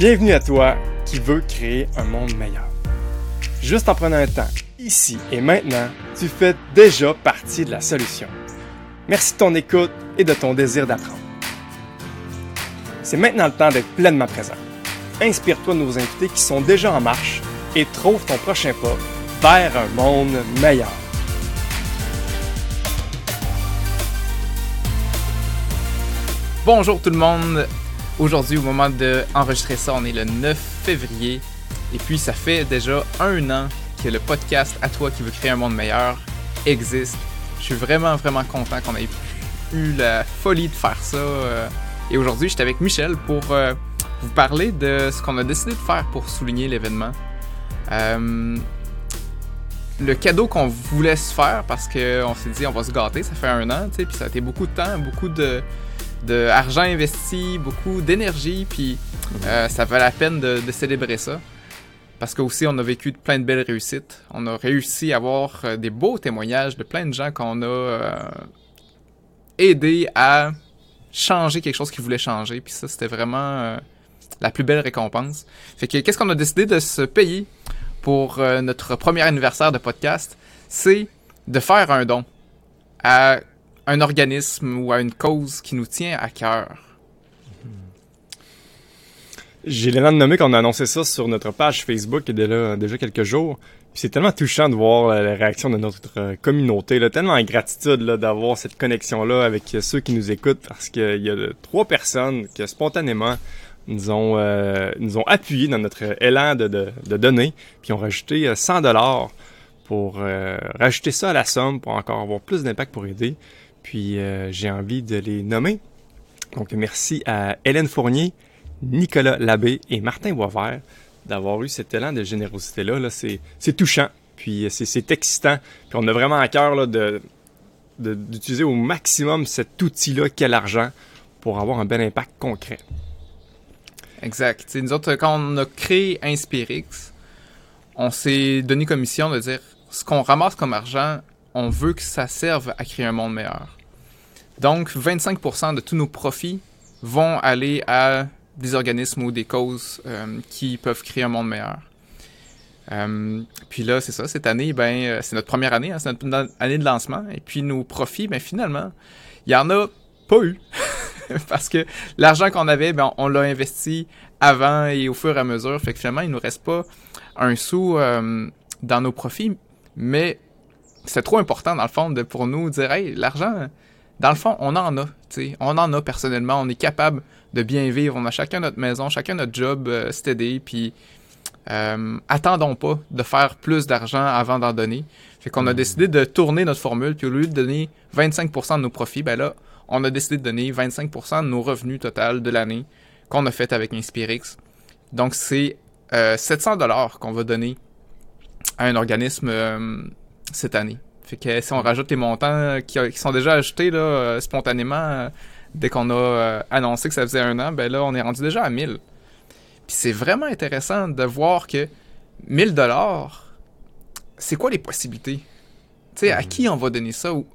Bienvenue à toi qui veux créer un monde meilleur. Juste en prenant un temps, ici et maintenant, tu fais déjà partie de la solution. Merci de ton écoute et de ton désir d'apprendre. C'est maintenant le temps d'être pleinement présent. Inspire-toi de nos invités qui sont déjà en marche et trouve ton prochain pas vers un monde meilleur. Bonjour tout le monde. Aujourd'hui, au moment d'enregistrer ça, on est le 9 février. Et puis, ça fait déjà un an que le podcast À toi qui veut créer un monde meilleur existe. Je suis vraiment, vraiment content qu'on ait eu la folie de faire ça. euh, Et aujourd'hui, j'étais avec Michel pour euh, vous parler de ce qu'on a décidé de faire pour souligner l'événement. Euh, le cadeau qu'on voulait se faire parce qu'on s'est dit on va se gâter, ça fait un an, tu sais, puis ça a été beaucoup de temps, beaucoup de, de argent investi, beaucoup d'énergie, puis euh, ça valait la peine de, de célébrer ça. Parce que aussi on a vécu plein de belles réussites. On a réussi à avoir euh, des beaux témoignages de plein de gens qu'on a euh, aidé à changer quelque chose qu'ils voulaient changer. Puis ça, c'était vraiment euh, la plus belle récompense. Fait que qu'est-ce qu'on a décidé de se payer pour euh, notre premier anniversaire de podcast? C'est de faire un don à un organisme ou à une cause qui nous tient à cœur. J'ai l'élan de nommer qu'on a annoncé ça sur notre page Facebook il y a déjà, quelques jours. C'est tellement touchant de voir la, réaction de notre euh, communauté, là, tellement en gratitude d'avoir cette connexion-là avec euh, ceux qui nous écoutent parce qu'il y a trois personnes qui spontanément nous ont, euh, nous ont appuyé dans notre élan de, de, de donner, puis ont rajouté euh, 100 dollars pour euh, rajouter ça à la somme pour encore avoir plus d'impact pour aider. Puis euh, j'ai envie de les nommer. Donc merci à Hélène Fournier, Nicolas Labbé et Martin Boisvert d'avoir eu cet élan de générosité-là. Là, c'est, touchant, puis c'est, c'est excitant. Puis on a vraiment à cœur là, de- d'utiliser au maximum cet outil-là qu'est l'argent pour avoir un bel impact concret. Exact. T'sais, nous autres, quand on a créé Inspirix, on s'est donné comme mission de dire ce qu'on ramasse comme argent, on veut que ça serve à créer un monde meilleur. Donc, 25% de tous nos profits vont aller à des organismes ou des causes euh, qui peuvent créer un monde meilleur. Euh, puis là, c'est ça, cette année, ben, euh, c'est notre première année, hein, c'est notre année de lancement. Et puis nos profits, ben finalement, il y en a pas eu. Parce que l'argent qu'on avait, ben, on l'a investi avant et au fur et à mesure. Fait que finalement, il nous reste pas un sou dans nos profits. Mais c'est trop important, dans le fond, de, pour nous dire, hey, l'argent, dans le fond, on en a. tu sais. On en a personnellement. On est capable de bien vivre. On a chacun notre maison, chacun notre job euh, steady. Puis euh, attendons pas de faire plus d'argent avant d'en donner. Fait qu'on a décidé de tourner notre formule. Puis au lieu de donner 25% de nos profits, ben là, on a décidé de donner 25% de nos revenus total de l'année qu'on a fait avec Inspirix. Donc c'est euh, 700 dollars qu'on va donner à un organisme euh, cette année. Fait que si on rajoute les montants qui, qui sont déjà ajoutés là, euh, spontanément euh, dès qu'on a euh, annoncé que ça faisait un an, ben là on est rendu déjà à 1000. Puis c'est vraiment intéressant de voir que 1000 dollars, c'est quoi les possibilités? Tu sais, à qui on va donner ça? Ou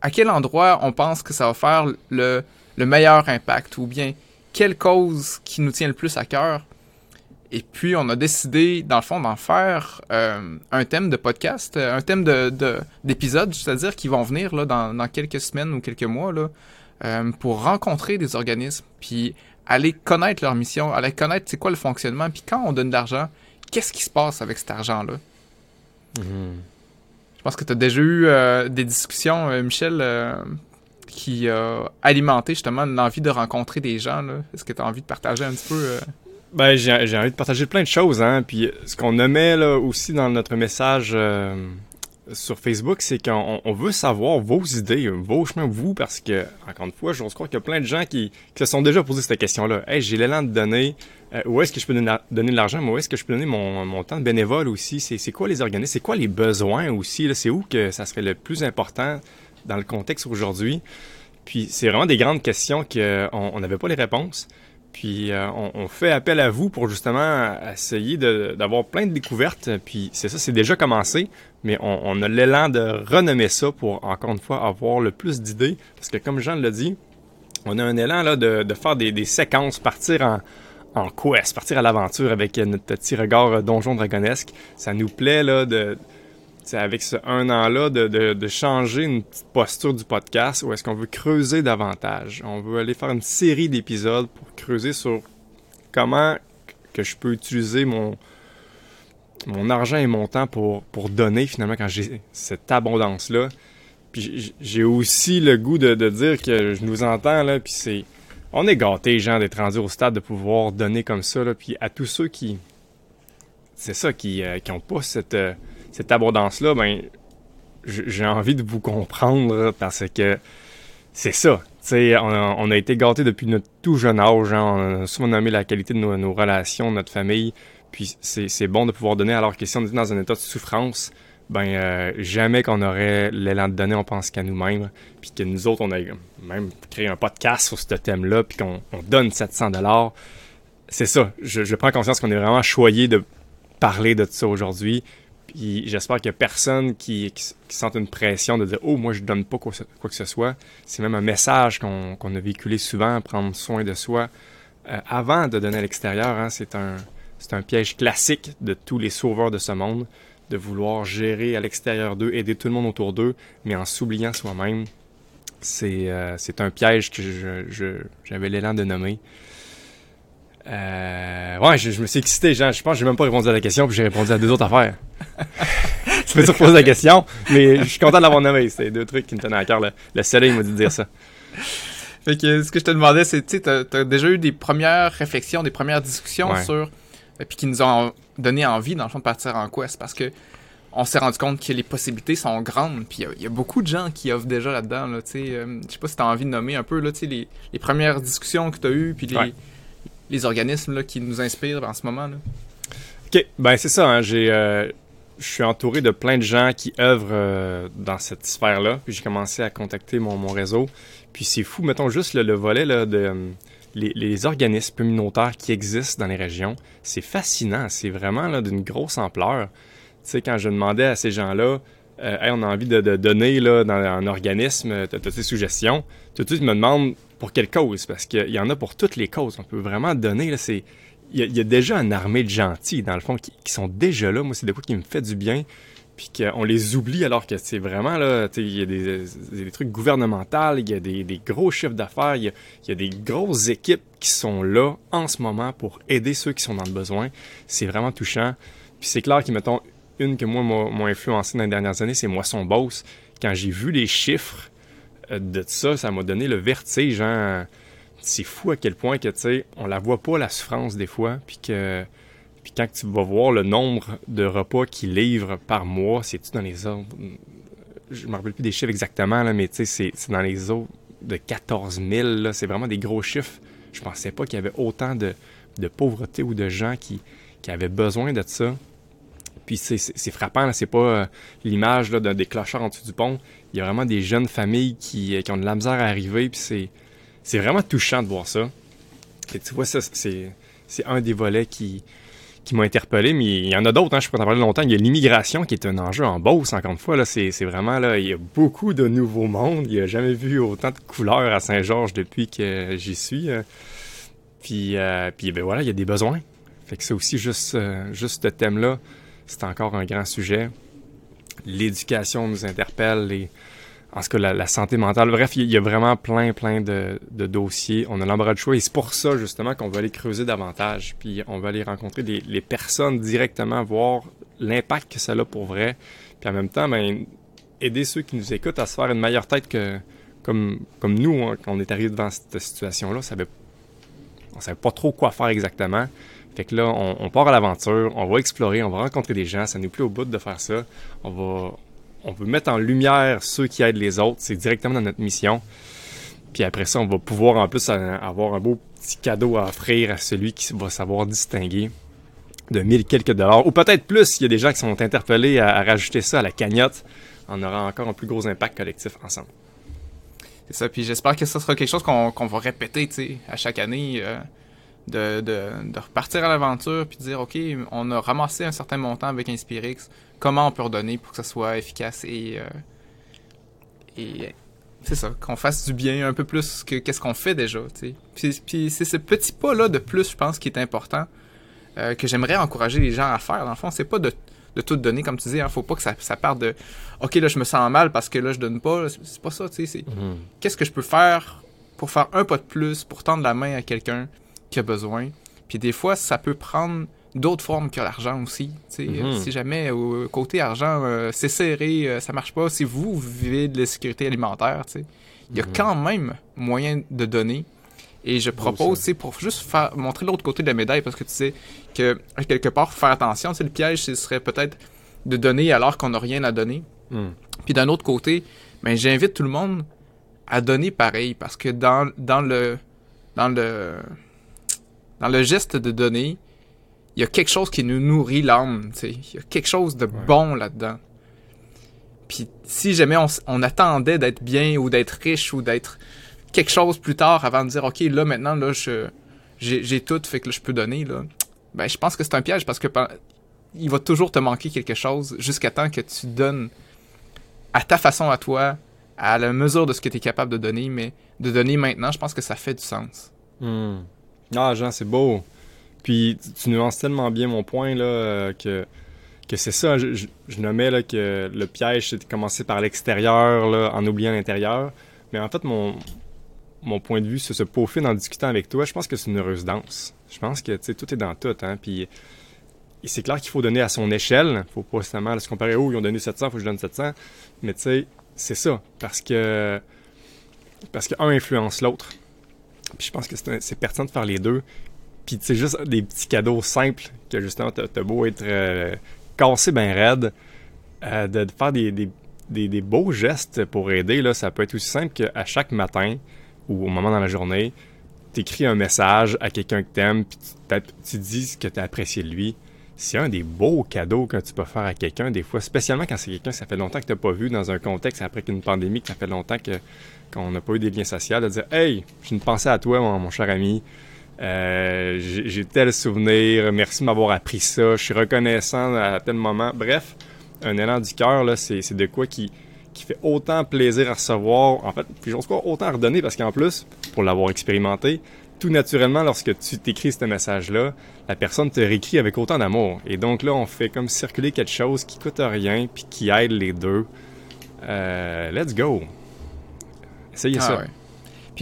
à quel endroit on pense que ça va faire le, le meilleur impact? Ou bien, quelle cause qui nous tient le plus à cœur? Et puis, on a décidé, dans le fond, d'en faire euh, un thème de podcast, euh, un thème de, de- d'épisode, c'est-à-dire qui vont venir là, dans, dans quelques semaines ou quelques mois là, euh, pour rencontrer des organismes, puis aller connaître leur mission, aller connaître c'est quoi le fonctionnement, puis quand on donne de l'argent, qu'est-ce qui se passe avec cet argent-là? Je pense que tu as déjà eu euh, des discussions, Michel, qui a alimenté justement l'envie de rencontrer des gens. Est-ce que tu as envie de partager un petit peu? Ben, j'ai, envie de partager plein de choses, hein. Puis ce qu'on nommait là aussi dans notre message euh, sur Facebook, c'est qu'on on veut savoir vos idées, vos chemins, vous, parce que, encore une fois, j'ose croire qu'il y a plein de gens qui, qui se sont déjà posé cette question-là. Hey, j'ai l'élan de donner. euh, où est-ce que je peux donner, de l'argent, mais où est-ce que je peux donner mon, mon temps de bénévole aussi? C'est, quoi les organismes? C'est quoi les besoins aussi? C'est où que ça serait le plus important dans le contexte aujourd'hui? Puis c'est vraiment des grandes questions qu'on n'avait pas les réponses. Puis euh, on, on fait appel à vous pour justement essayer d'avoir plein de découvertes. Puis c'est ça, c'est déjà commencé, mais on, on a l'élan de renommer ça pour encore une fois avoir le plus d'idées. Parce que comme Jean l'a dit, on a un élan là, de, de faire des, des séquences, partir en, en quest, partir à l'aventure avec notre petit regard donjon dragonesque. Ça nous plaît là de avec ce un an-là, de, de, changer une petite posture du podcast où est-ce qu'on veut creuser davantage. On veut aller faire une série d'épisodes pour creuser sur comment que je peux utiliser mon, mon argent et mon temps pour, pour donner finalement quand j'ai cette abondance-là. Puis j'ai aussi le goût de, de, dire que je nous entends, là, puis c'est... On est gâtés, gens, d'être rendus au stade de pouvoir donner comme ça, là, puis à tous ceux qui... C'est ça, qui n'ont euh, pas cette, euh, cette abondance-là, ben j'ai envie de vous comprendre parce que c'est ça. sais, on a été gâtés depuis notre tout jeune âge. Hein, on a souvent nommé la qualité de nos, nos relations, notre famille. Puis c'est bon de pouvoir donner alors que si on est dans un état de souffrance, ben euh, jamais qu'on aurait l'élan de donner, on pense qu'à nous-mêmes. Puis que nous autres, on a même créé un podcast sur ce thème-là, puis qu'on donne 700 dollars. C'est ça. Je, prends conscience qu'on est vraiment choyé de parler de ça aujourd'hui. J'espère qu'il n'y a personne qui, qui, sent une pression de dire Oh, moi, je donne pas quoi, que ce soit. C'est même un message qu'on a véhiculé souvent, prendre soin de soi euh, avant de donner à l'extérieur. Hein, c'est un, un piège classique de tous les sauveurs de ce monde, de vouloir gérer à l'extérieur d'eux, aider tout le monde autour d'eux, mais en s'oubliant soi-même. C'est, euh, un piège que j'avais l'élan de nommer. Euh, ouais, je, me suis excité. Je pense que j'ai même pas répondu à la question, puis j'ai répondu à deux autres affaires. Je me reposé la question, mais je suis content de l'avoir nommé. C'est deux trucs qui me tenaient à cœur. Le, soleil m'a dit de dire ça. Fait que ce que je te demandais, c'est, tu sais, t'as, as déjà eu des premières réflexions, des premières discussions sur euh, puis qui nous ont donné envie, dans le fond, de partir en quest parce que on s'est rendu compte que les possibilités sont grandes, puis il y, a beaucoup de gens qui offrent déjà là-dedans. Là, euh, je sais pas si tu as envie de nommer un peu là, les, les premières discussions que tu as eues, puis les, les organismes là, qui nous inspirent en ce moment. Là. OK, ben c'est ça. Hein, j'ai, euh, je suis entouré de plein de gens qui œuvrent dans cette sphère-là, puis j'ai commencé à contacter mon, réseau. Puis c'est fou, mettons juste le volet là, de les, organismes communautaires qui existent dans les régions, c'est fascinant. C'est vraiment d'une grosse ampleur. Tu sais, quand je demandais à ces gens-là, euh, on a envie de, donner dans un organisme, tu as, tes suggestions, tout de suite, ils me demandent pour quelle cause, parce qu'il y en a pour toutes les causes. On peut vraiment donner, c'est... Il y, a déjà une armée de gentils, dans le fond, qui, sont déjà là. Moi, c'est des quoi qui me fait du bien puis qu'on les oublie alors que c'est vraiment là, il y a des, trucs gouvernementaux, il y a des, gros chiffres d'affaires, il y, a des grosses équipes qui sont là en ce moment pour aider ceux qui sont dans le besoin. C'est vraiment touchant. Puis c'est clair qu'ils mettons une que moi m'a influencé dans les dernières années, c'est Moisson Boss. Quand j'ai vu les chiffres euh, de ça, ça m'a donné le vertige. Hein. C'est fou à quel point que tu sais, on la voit pas la souffrance des fois, puis que puis quand tu vas voir le nombre de repas qu'ils livrent par mois, c'est-tu dans les ordres... Je me rappelle plus des chiffres exactement, là, mais tu sais, c'est dans les eaux de 14 000. C'est vraiment des gros chiffres. Je pensais pas qu'il y avait autant de, de, pauvreté ou de gens qui, qui avaient besoin de ça. Puis c'est frappant, c'est pas euh, l'image d'un des en dessous du pont. Il y a vraiment des jeunes familles qui, qui ont de la misère à arriver, puis c'est vraiment touchant de voir ça. Et tu vois, ça, c'est un des volets qui, qui m'ont interpellé, mais il y en a d'autres, hein, je peux t'en parler longtemps. Il y a l'immigration qui est un enjeu en Beauce, encore une fois. Là, c'est, vraiment, là, il y a beaucoup de nouveaux mondes. Il n'y a jamais vu autant de couleurs à Saint-Georges depuis que j'y suis. Euh. Puis, euh, puis ben voilà, il y a des besoins. Fait que c'est aussi juste, euh, juste ce thème-là, c'est encore un grand sujet. L'éducation nous interpelle, les en ce cas, la, santé mentale. Bref, il y, a vraiment plein, plein de, dossiers. On a l'embarras de choix et c'est pour ça, justement, qu'on va aller creuser davantage. Puis on va aller rencontrer les personnes directement, voir l'impact que ça a pour vrai. Puis en même temps, ben, aider ceux qui nous écoutent à se faire une meilleure tête que comme, nous, hein, quand on est arrivé devant cette situation-là, on savait, savait pas trop quoi faire exactement. Fait que là, on, on part à l'aventure, on va explorer, on va rencontrer des gens, ça n'est plus au bout de faire ça. On va, on veut mettre en lumière ceux qui aident les autres. C'est directement dans notre mission. Puis après ça, on va pouvoir en plus avoir un beau petit cadeau à offrir à celui qui va savoir distinguer de mille quelques dollars. Ou peut-être plus, il y a des gens qui sont interpellés à, rajouter ça à la cagnotte. On aura encore un plus gros impact collectif ensemble. C'est ça, puis j'espère que ça sera quelque chose qu'on va répéter, à chaque année. Euh, de, de, repartir à l'aventure puis de dire OK, on a ramassé un certain montant avec Inspirix, comment on peut redonner pour que ça soit efficace et, euh, et c'est ça, qu'on fasse du bien un peu plus que qu'est-ce qu'on fait déjà, tu sais. Puis, c'est ce petit pas-là de plus, je pense, qui est important, euh, que j'aimerais encourager les gens à faire. Dans le fond, c'est pas de, de tout donner, comme tu dis, hein, faut pas que ça, ça parte de « Ok, là, je me sens mal parce que là, je donne pas », c'est pas ça, tu sais, c'est Mhm. qu'est-ce que je peux faire pour faire un pas de plus, pour tendre la main à quelqu'un qui a besoin. Puis des fois, ça peut prendre d'autres formes que l'argent aussi. sais. Mhm. Si jamais au côté argent, euh, c'est serré, euh, ça marche pas, si vous vivez de la sécurité alimentaire, il y a Mhm. quand même moyen de donner. Et je propose, c'est pour juste faire, montrer l'autre côté de la médaille, parce que tu sais que quelque part, faire attention. Le piège, ce serait peut-être de donner alors qu'on n'a rien à donner. Mhm. Puis d'un autre côté, ben, j'invite tout le monde à donner pareil parce que dans, dans le dans le dans le geste de donner, il y a quelque chose qui nous nourrit l'âme, tu sais. Il y a quelque chose de bon là-dedans. Puis si jamais on, attendait d'être bien ou d'être riche ou d'être quelque chose plus tard avant de dire OK, là maintenant là je j'ai j'ai tout fait que là, je peux donner là. Ben je pense que c'est un piège parce que il va toujours te manquer quelque chose jusqu'à temps que tu donnes à ta façon à toi, à la mesure de ce que tu es capable de donner, mais de donner maintenant, je pense que ça fait du sens. Hmm. Ah, Jean, c'est beau. Puis tu, nuances tellement bien mon point là euh, que que c'est ça. Je, je, nommais là que le piège c'est de commencer par l'extérieur en oubliant l'intérieur. Mais en fait mon mon point de vue sur ce peaufine en discutant avec toi, je pense que c'est une heureuse danse. Je pense que tout est dans tout hein. Puis c'est clair qu'il faut donner à son échelle. Faut pas seulement se comparer. Oh, ils ont donné 700, faut que je donne 700. Mais tu sais, c'est ça. Parce que parce qu'un influence l'autre. Puis je pense que c'est pertinent de faire les deux. Puis c'est juste des petits cadeaux simples que justement t'as beau être euh, cassé ben raide, euh, de, faire des, des, des, des beaux gestes pour aider, là, ça peut être aussi simple qu'à chaque matin ou au moment dans la journée, t'écris un message à quelqu'un que t'aimes, puis tu, tu dis ce que t'as apprécié de lui. C'est un des beaux cadeaux que tu peux faire à quelqu'un, des fois, spécialement quand c'est quelqu'un que ça fait longtemps que t'as pas vu dans un contexte après qu'une pandémie, que ça fait longtemps que qu'on n'a pas eu des liens sociaux, de dire Hey, j'ai une pensée à toi, mon, mon cher ami. Euh, j'ai tel souvenir, merci de m'avoir appris ça, je suis reconnaissant à tel moment. Bref, un élan du cœur, c'est de quoi qui, qui fait autant plaisir à recevoir. En fait, puis j'ose autant à redonner parce qu'en plus, pour l'avoir expérimenté, tout naturellement, lorsque tu t'écris ce message-là, la personne te réécrit avec autant d'amour. Et donc là, on fait comme circuler quelque chose qui coûte rien puis qui aide les deux. Euh, let's go. Essayez Ah ça. ouais.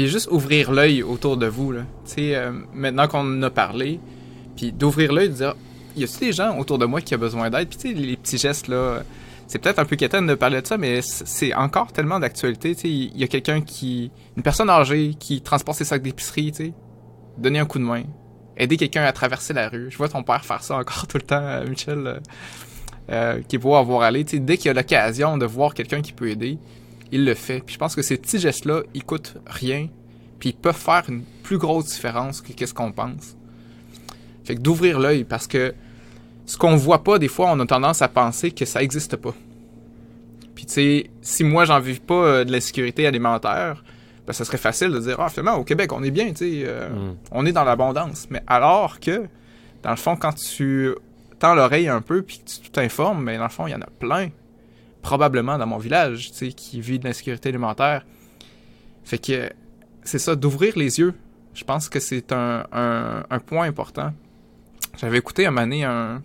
Juste ouvrir l'œil autour de vous, là. Tu sais, euh, maintenant qu'on en a parlé, puis d'ouvrir l'œil, de dire, y a-t-il des gens autour de moi qui ont besoin d'aide? Puis tu sais, les petits gestes, là, c'est peut-être un peu quétaine de parler de ça, mais c'est encore tellement d'actualité. Tu sais, il y a quelqu'un qui, une personne âgée qui transporte ses sacs d'épicerie, tu sais, donner un coup de main, aider quelqu'un à traverser la rue. Je vois ton père faire ça encore tout le temps, euh, Michel, euh, qui est beau à voir aller. Tu sais, dès qu'il y a l'occasion de voir quelqu'un qui peut aider, il le fait. Puis je pense que ces petits gestes-là, ils coûtent rien, puis ils peuvent faire une plus grosse différence que qu'est-ce qu'on pense. Fait que d'ouvrir l'œil, parce que ce qu'on voit pas, des fois, on a tendance à penser que ça existe pas. Puis tu sais, si moi j'en vis pas euh, de la sécurité alimentaire, ben ça serait facile de dire ah finalement au Québec on est bien, tu sais, euh, Mm. on est dans l'abondance. Mais alors que dans le fond quand tu tends l'oreille un peu puis que tu t'informes, mais dans le fond il y en a plein probablement dans mon village, qui vit de l'insécurité alimentaire. Fait que c'est ça, d'ouvrir les yeux. Je pense que c'est un, un, point important. J'avais écouté moment donné un,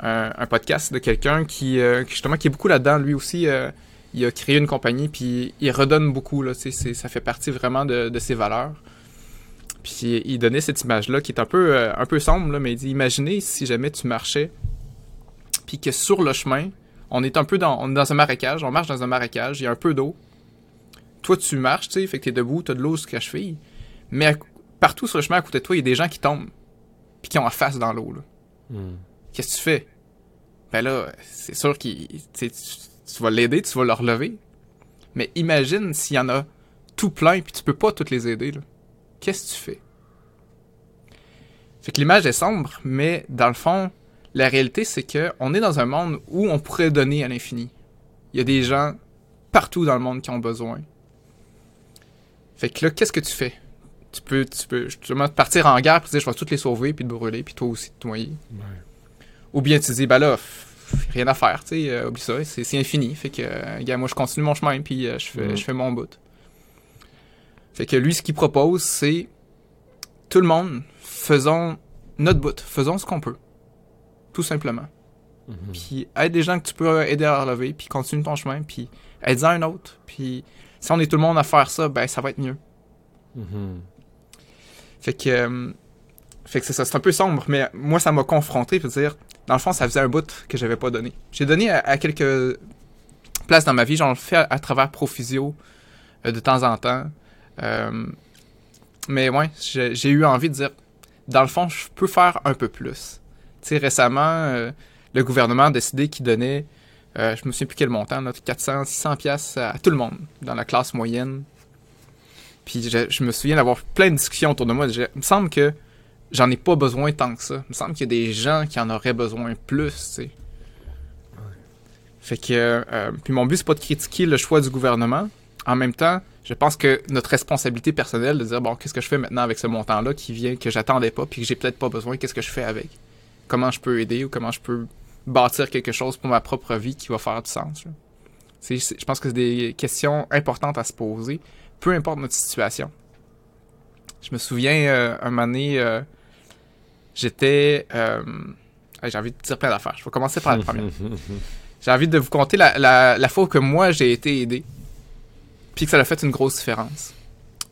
un, un podcast de quelqu'un qui, euh, justement qui est beaucoup là-dedans. Lui aussi, euh, il a créé une compagnie puis il redonne beaucoup. Là, ça fait partie vraiment de, de ses valeurs. Puis il donnait cette image-là qui est un peu, euh, un peu sombre, là, mais il dit imaginez si jamais tu marchais, puis que sur le chemin, on est un peu dans, on est dans un marécage, on marche dans un marécage, il y a un peu d'eau. Toi, tu marches, tu sais, fait que t'es debout, t'as de l'eau jusqu'à la cheville. Mais à- partout sur le chemin à côté de toi, il y a des gens qui tombent, puis qui ont la face dans l'eau. là. Hmm. Qu'est-ce que tu fais? Ben là, c'est sûr sais, tu- tu vas l'aider, tu vas le relever. Mais imagine s'il y en a tout plein, puis tu peux pas toutes les aider. là. Qu'est-ce que tu fais? Fait que l'image est sombre, mais dans le fond, la réalité, c'est que on est dans un monde où on pourrait donner à l'infini. Il y a des gens partout dans le monde qui ont besoin. Fait que là, qu'est-ce que tu fais? Tu peux, tu peux justement partir en guerre puis dire je vais toutes les sauver puis te brûler puis toi aussi te noyer. Ouais. Ou bien tu dis, ben là, rien à faire, tu sais, oublie ça, c'est infini. Fait que, moi, je continue mon chemin, puis je, fais, mm. je fais mon bout. Fait que lui, ce qu'il propose, c'est tout le monde, faisons notre bout, faisons ce qu'on peut. Tout simplement. Mhm. Puis aide des gens que tu peux aider à relever, puis continue ton chemin, puis aide-en un autre. Puis si on est tout le monde à faire ça, ben ça va être mieux. Mhm. Fait que, euh, fait que c'est ça, c'est un peu sombre, mais moi ça m'a confronté, veux dire, dans le fond, ça faisait un bout que j'avais pas donné. J'ai donné à, quelques places dans ma vie, j'en fais à, travers Profisio euh, de temps en temps. Euh, mais ouais, j'ai eu envie de dire, dans le fond, je peux faire un peu plus. Récemment, euh, le gouvernement a décidé qu'il donnait, euh, je me souviens plus quel montant, 400, 600 pièces à tout le monde dans la classe moyenne. Puis je, me souviens d'avoir plein de discussions autour de moi. Il me semble que j'en ai pas besoin tant que ça. Il me semble qu'il y a des gens qui en auraient besoin plus. Fait que, euh, puis mon but, c'est pas de critiquer le choix du gouvernement. En même temps, je pense que notre responsabilité personnelle de dire bon qu'est-ce que je fais maintenant avec ce montant là qui vient que j'attendais pas puis que j'ai peut-être pas besoin qu'est-ce que je fais avec? Comment je peux aider ou comment je peux bâtir quelque chose pour ma propre vie qui va faire du sens je pense que c'est des questions importantes à se poser peu importe notre situation je me souviens euh, un moment donné euh, j'étais euh, j'ai envie de dire plein d'affaires je vais commencer par la première j'ai envie de vous conter la, la, la fois que moi j'ai été aidé puis que ça a fait une grosse différence.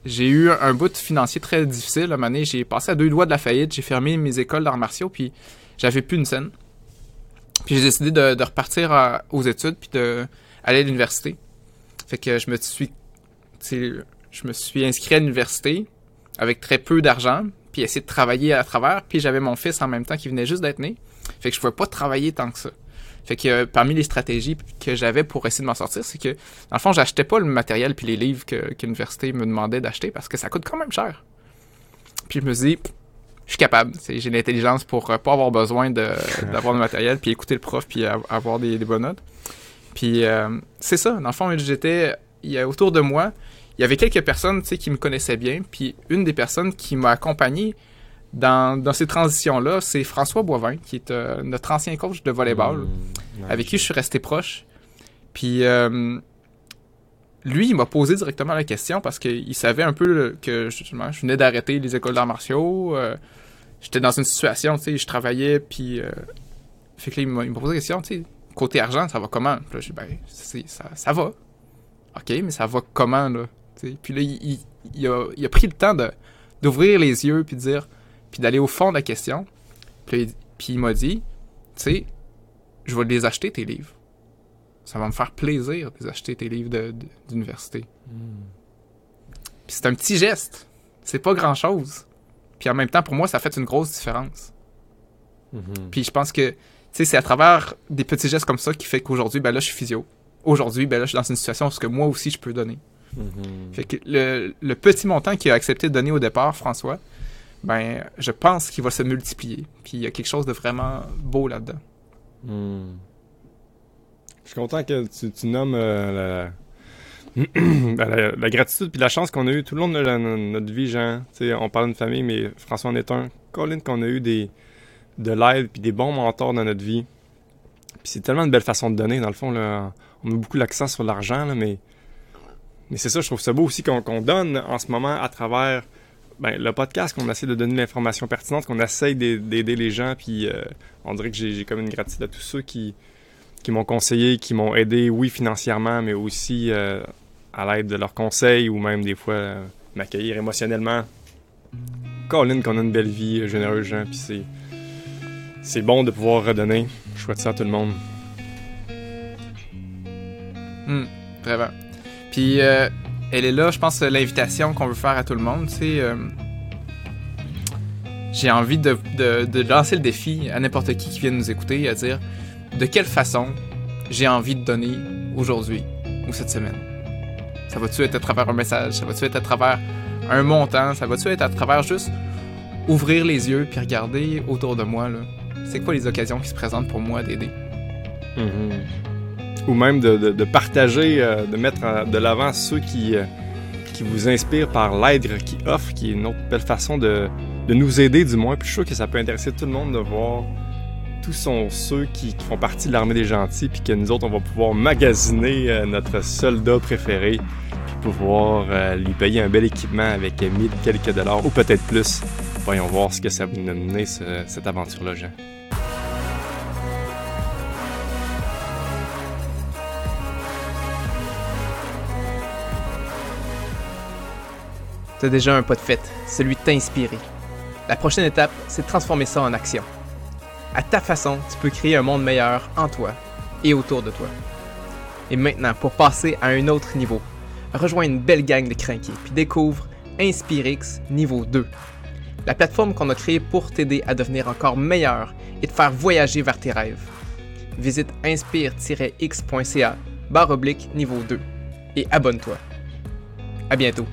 J'ai eu un bout financier très difficile. À un moment j'ai passé à deux doigts de la faillite. J'ai fermé mes écoles d'arts martiaux, puis j'avais plus une scène. Puis j'ai décidé de, repartir aux études, puis d'aller à l'université. Fait que je me suis, je me suis inscrit à l'université avec très peu d'argent, puis essayer de travailler à travers. Puis j'avais mon fils en même temps qui venait juste d'être né. Fait que je pouvais pas travailler tant que ça. Fait que euh, parmi les stratégies que j'avais pour essayer de m'en sortir, c'est que, dans le fond, j'achetais pas le matériel puis les livres que, l'université me demandait d'acheter parce que ça coûte quand même cher. Puis je me dis, je suis capable. J'ai l'intelligence pour euh, pas avoir besoin d'avoir le matériel, puis écouter le prof, puis avoir des, bonnes notes. Puis euh, c'est ça. Dans le fond, j'étais il y a autour de moi, il y avait quelques personnes qui me connaissaient bien, puis une des personnes qui m'a accompagné dans, ces transitions-là, c'est François Boivin, qui est euh, notre ancien coach de volleyball, mmh, avec qui je suis resté proche. Puis euh, lui, il m'a posé directement la question parce qu'il savait un peu que je venais d'arrêter les écoles d'arts martiaux. Euh, j'étais dans une situation, tu sais, je travaillais, puis. fait que il m'a posé la question, tu sais, côté argent, ça va comment? Puis là, j'ai dit, ben, ça, ça va. OK, mais ça va comment, là? puis là, il, a, il, a, pris le temps d'ouvrir les yeux puis dire puis d'aller au fond de la question. Puis, il m'a dit, tu sais, je vais les acheter tes livres. Ça va me faire plaisir de les acheter tes livres d'université. Hmm. Puis c'est un petit geste. C'est pas grand chose. Puis en même temps, pour moi, ça fait une grosse différence. Mm-hmm. Puis je pense que, c'est à travers des petits gestes comme ça qui fait qu'aujourd'hui, ben là, je suis physio. Aujourd'hui, ben là, je suis dans une situation où que moi aussi, je peux donner. Mm-hmm. Fait que le, le, petit montant qu'il a accepté de donner au départ, François, ben, je pense qu'il va se multiplier. Puis il y a quelque chose de vraiment beau là-dedans. Hmm. Je suis content que tu, nommes euh, ben, la... gratitude puis la chance qu'on a eu tout le long de notre vie, Jean. on parle d'une famille, mais François en est un. Colin, qu'on a eu des, de l'aide puis des bons mentors dans notre vie. Puis c'est tellement une belle façon de donner, dans le fond. Là, on met beaucoup l'accent sur l'argent, mais, mais c'est ça, je trouve ça beau aussi qu'on donne en ce moment à travers ben, le podcast, qu'on essaie de donner l'information pertinente, qu'on essaie d'aider les gens, puis euh, on dirait que j'ai comme une gratitude à tous ceux qui, qui m'ont conseillé, qui m'ont aidé, oui, financièrement, mais aussi euh, à l'aide de leurs conseils ou même des fois euh, m'accueillir émotionnellement. Colin, qu'on a une belle vie généreuse, gens, puis c'est, c'est bon de pouvoir redonner. Je souhaite ça à tout le monde. Hum, vraiment. Puis elle est là, je pense, l'invitation qu'on veut faire à tout le monde. Euh, j'ai envie de, lancer le défi à n'importe qui qui vient nous écouter à dire de quelle façon j'ai envie de donner aujourd'hui ou cette semaine? Ça va-tu être à travers un message? Ça va-tu être à travers un montant? Ça va-tu être à travers juste ouvrir les yeux puis regarder autour de moi? C'est quoi les occasions qui se présentent pour moi d'aider? Mm-hmm ou même de, partager, euh, de mettre de l'avant ceux qui, euh, qui vous inspirent par l'aide qu'ils offrent, qui est une autre belle façon de, nous aider du moins. Puis je suis sûr que ça peut intéresser tout le monde de voir tous sont ceux qui, font partie de l'armée des gentils, puis que nous autres, on va pouvoir magasiner euh, notre soldat préféré, puis pouvoir euh, lui payer un bel équipement avec 1000 quelques dollars, ou peut-être plus. Voyons voir ce que ça va nous mener, cette aventure-là, Jean. T'as déjà un pas de fait, celui de t'inspirer. La prochaine étape, c'est de transformer ça en action. À ta façon, tu peux créer un monde meilleur en toi et autour de toi. Et maintenant, pour passer à un autre niveau, rejoins une belle gang de crinqués puis découvre Inspirix niveau 2. La plateforme qu'on a créée pour t'aider à devenir encore meilleur et te faire voyager vers tes rêves. Visite inspire-x.ca barre oblique niveau 2 et abonne-toi. À bientôt.